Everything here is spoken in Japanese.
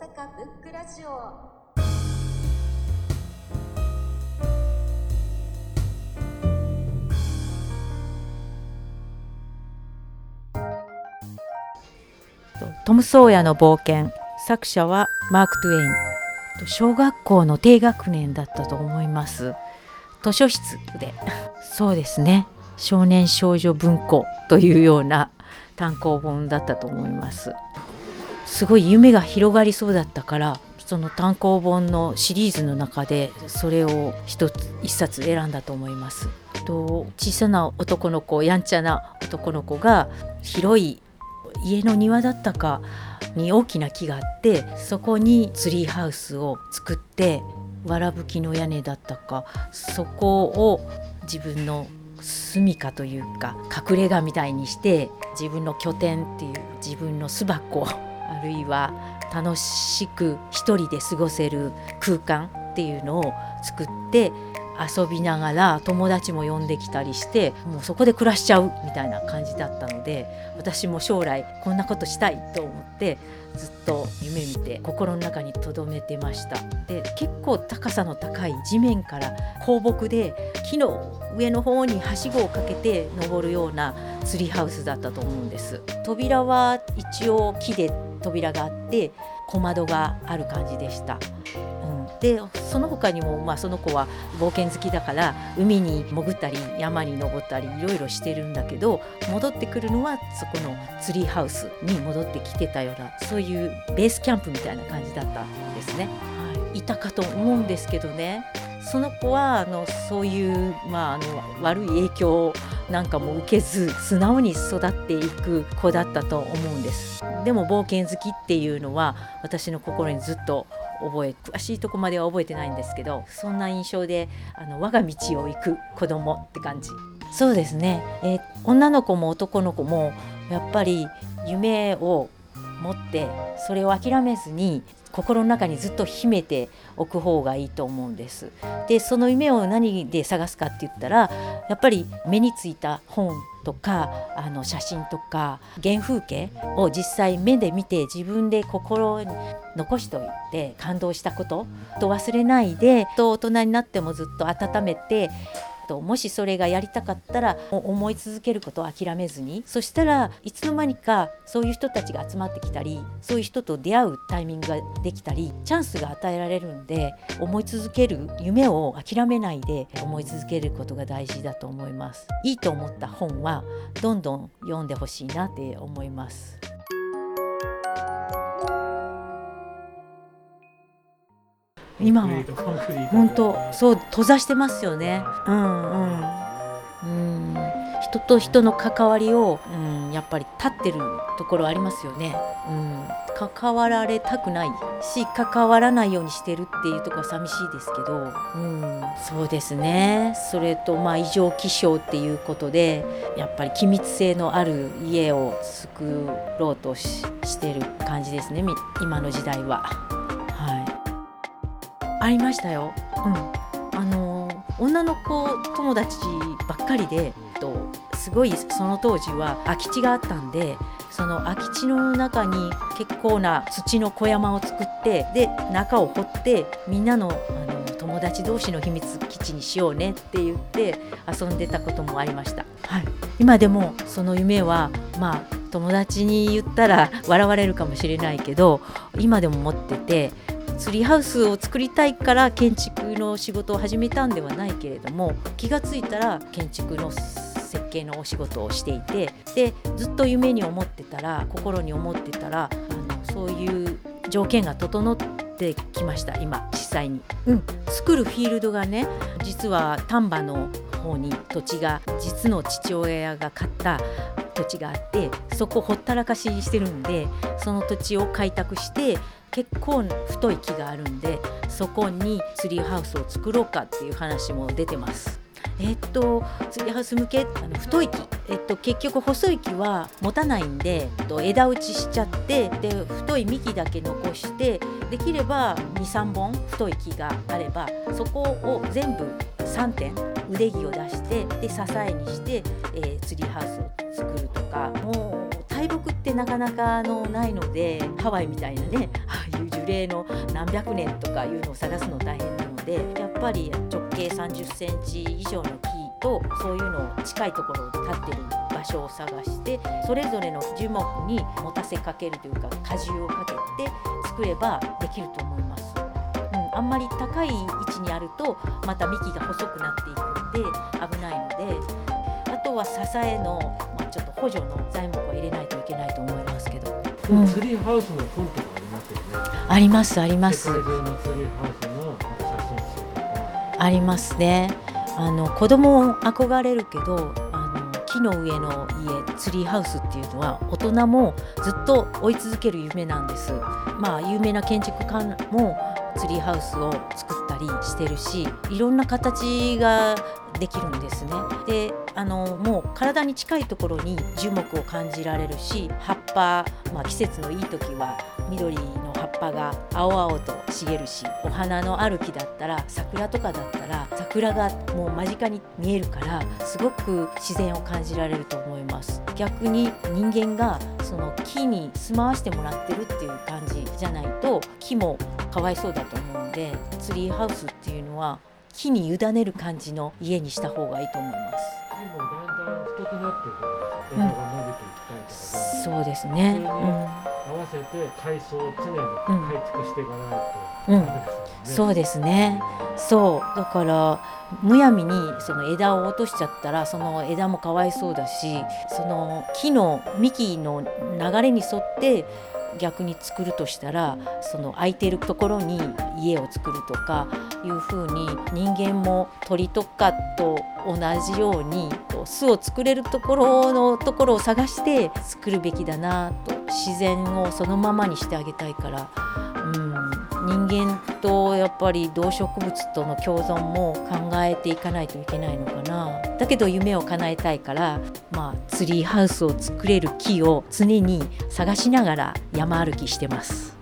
阪ブックラジオ。トム・ソーヤの冒険作者はマーク・トゥエイン。小学校の低学年だったと思います。図書室で。そうですね。少年少女文庫というような単行本だったと思います。すごい夢が広がりそうだったからその単行本のシリーズの中でそれを一つ一冊選んだと思います。と小さな男の子やんちゃな男の子が広い家の庭だったかに大きな木があってそこにツリーハウスを作ってわらぶきの屋根だったかそこを自分の住処というか隠れ家みたいにして自分の拠点っていう自分の巣箱あるいは楽しく一人で過ごせる空間っていうのを作って遊びながら友達も呼んできたりしてもうそこで暮らしちゃうみたいな感じだったので私も将来こんなことしたいと思ってずっと夢見て心の中に留めてました。で結構高さの高い地面から放牧で木の上の方にはしごをかけて登るようなツリーハウスだったと思うんです。扉は一応木で扉があって小窓がある感じでした、うん、でその他にも、まあ、その子は冒険好きだから海に潜ったり山に登ったりいろいろしてるんだけど戻ってくるのはそこのツリーハウスに戻ってきてたようなそういうベースキャンプみたいな感じだったんですね。はい、いたかと思うんですけどね。その子はあのそういう、まあ、あの悪い影響なんかも受けず素直に育っていく子だったと思うんです。でも冒険好きっていうのは私の心にずっと覚え詳しいとこまでは覚えてないんですけどそんな印象であの我が道を行く子供って感じ。そうですね、えー、女の子も男の子もやっぱり夢を持ってそれを諦めずに心の中にずっと秘めておく方がいいと思うんです。でその夢を何で探すかって言ったらやっぱり目についた本とかあの写真とか原風景を実際目で見て自分で心に残しておいて感動したことと忘れないでと大人になってもずっと温めてともしそれがやりたかったら思い続けることを諦めずにそしたらいつの間にかそういう人たちが集まってきたりそういう人と出会うタイミングができたりチャンスが与えられるんで思い続ける夢を諦めないで思い続けることが大事だと思います。いいと思った本はどんどん読んでほしいなって思います。今は。本当そう閉ざしてますよね。うんうん。うん。人と人の関わりを、うん、やっぱり立ってるところありますよね、うん、関わられたくないし関わらないようにしてるっていうところは寂しいですけど、うん、そうですね。それとまあ異常気象っていうことでやっぱり機密性のある家を作ろうとしてる感じですね今の時代は。ありましたよ。うん、あの女の子友達ばっかりでとすごいその当時は空き地があったんでその空き地の中に結構な土の小山を作ってで中を掘ってみんなのあの友達同士の秘密基地にしようねって言って遊んでたこともありました。はい、今でもその夢はまあ友達に言ったら笑われるかもしれないけど今でも持っててツリーハウスを作りたいから建築の仕事を始めたんではないけれども気が付いたら建築の設計のお仕事をしていてでずっと夢に思ってたら心に思ってたらあのそういう条件が整ってきました今実際に。うん、作るフィールドがね実は丹波の方に土地が実の父親が買った土地があってそこほったらかししてるんでその土地を開拓して結構太い木があるんでそこにツリーハウスを作ろうかっていう話も出てます。えっと、ツリーハウス向けあの太い木、えっと、結局細い木は持たないんで、えっと、枝打ちしちゃってで太い幹だけ残してできれば23本太い木があればそこを全部3点腕木を出してで支えにして、えー、ツリーハウスを作るとかもう大木ってなかなかのないのでハワイみたいなねああいう樹齢の何百年とかいうのを探すの大変なのでやっぱり直径30センチ以上の木とそういうのを近いところに立ってる場所を探してそれぞれの樹木に持たせかけるというか荷重をかけて作ればできると思います。うん、あんまり高い位置にあるとまた幹が細くなっていくんで危ないのであとは支えの、まあ、ちょっと補助の材木は入れないといけないと思いますけど。うん。ツリーハウスの本とかありますよね。ありますあります。世界中のツリーハウスの写真集とか。ありますね。あの子供憧れるけどあの木の上の家ツリーハウスっていうのは大人もずっと追い続ける夢なんです。まあ有名な建築家もツリーハウスを作ったりしてるしいろんな形ができるんですね。であのもう体に近いところに樹木を感じられるし葉っぱ、まあ、季節のいい時は緑の葉っぱが青々と茂るしお花のある木だったら桜とかだったら桜がもう間近に見えるからすごく自然を感じられると思います。逆に人間がその木に住まわしてもらってるっていう感じじゃないと木もかわいそうだと思うんでツリーハウスっていうのは木に委ねる感じの家にした方がいいと思います。木もだんだん太くなってくる枝が伸びていったりとそうですね、合わせて階層を常に改築していかないとうん。そうですね。そう。だからむやみにその枝を落としちゃったらその枝もかわいそうだしその木の幹の流れに沿って逆に作るとしたらその空いてるところに家を作るとかいうふうに人間も鳥とかと同じように巣を作れるところのところを探して作るべきだなと自然をそのままにしてあげたいから、人間とやっぱり動植物との共存も考えていかないといけないのかなだけど夢を叶えたいから、まあ、ツリーハウスを作れる木を常に探しながら山歩きしてます。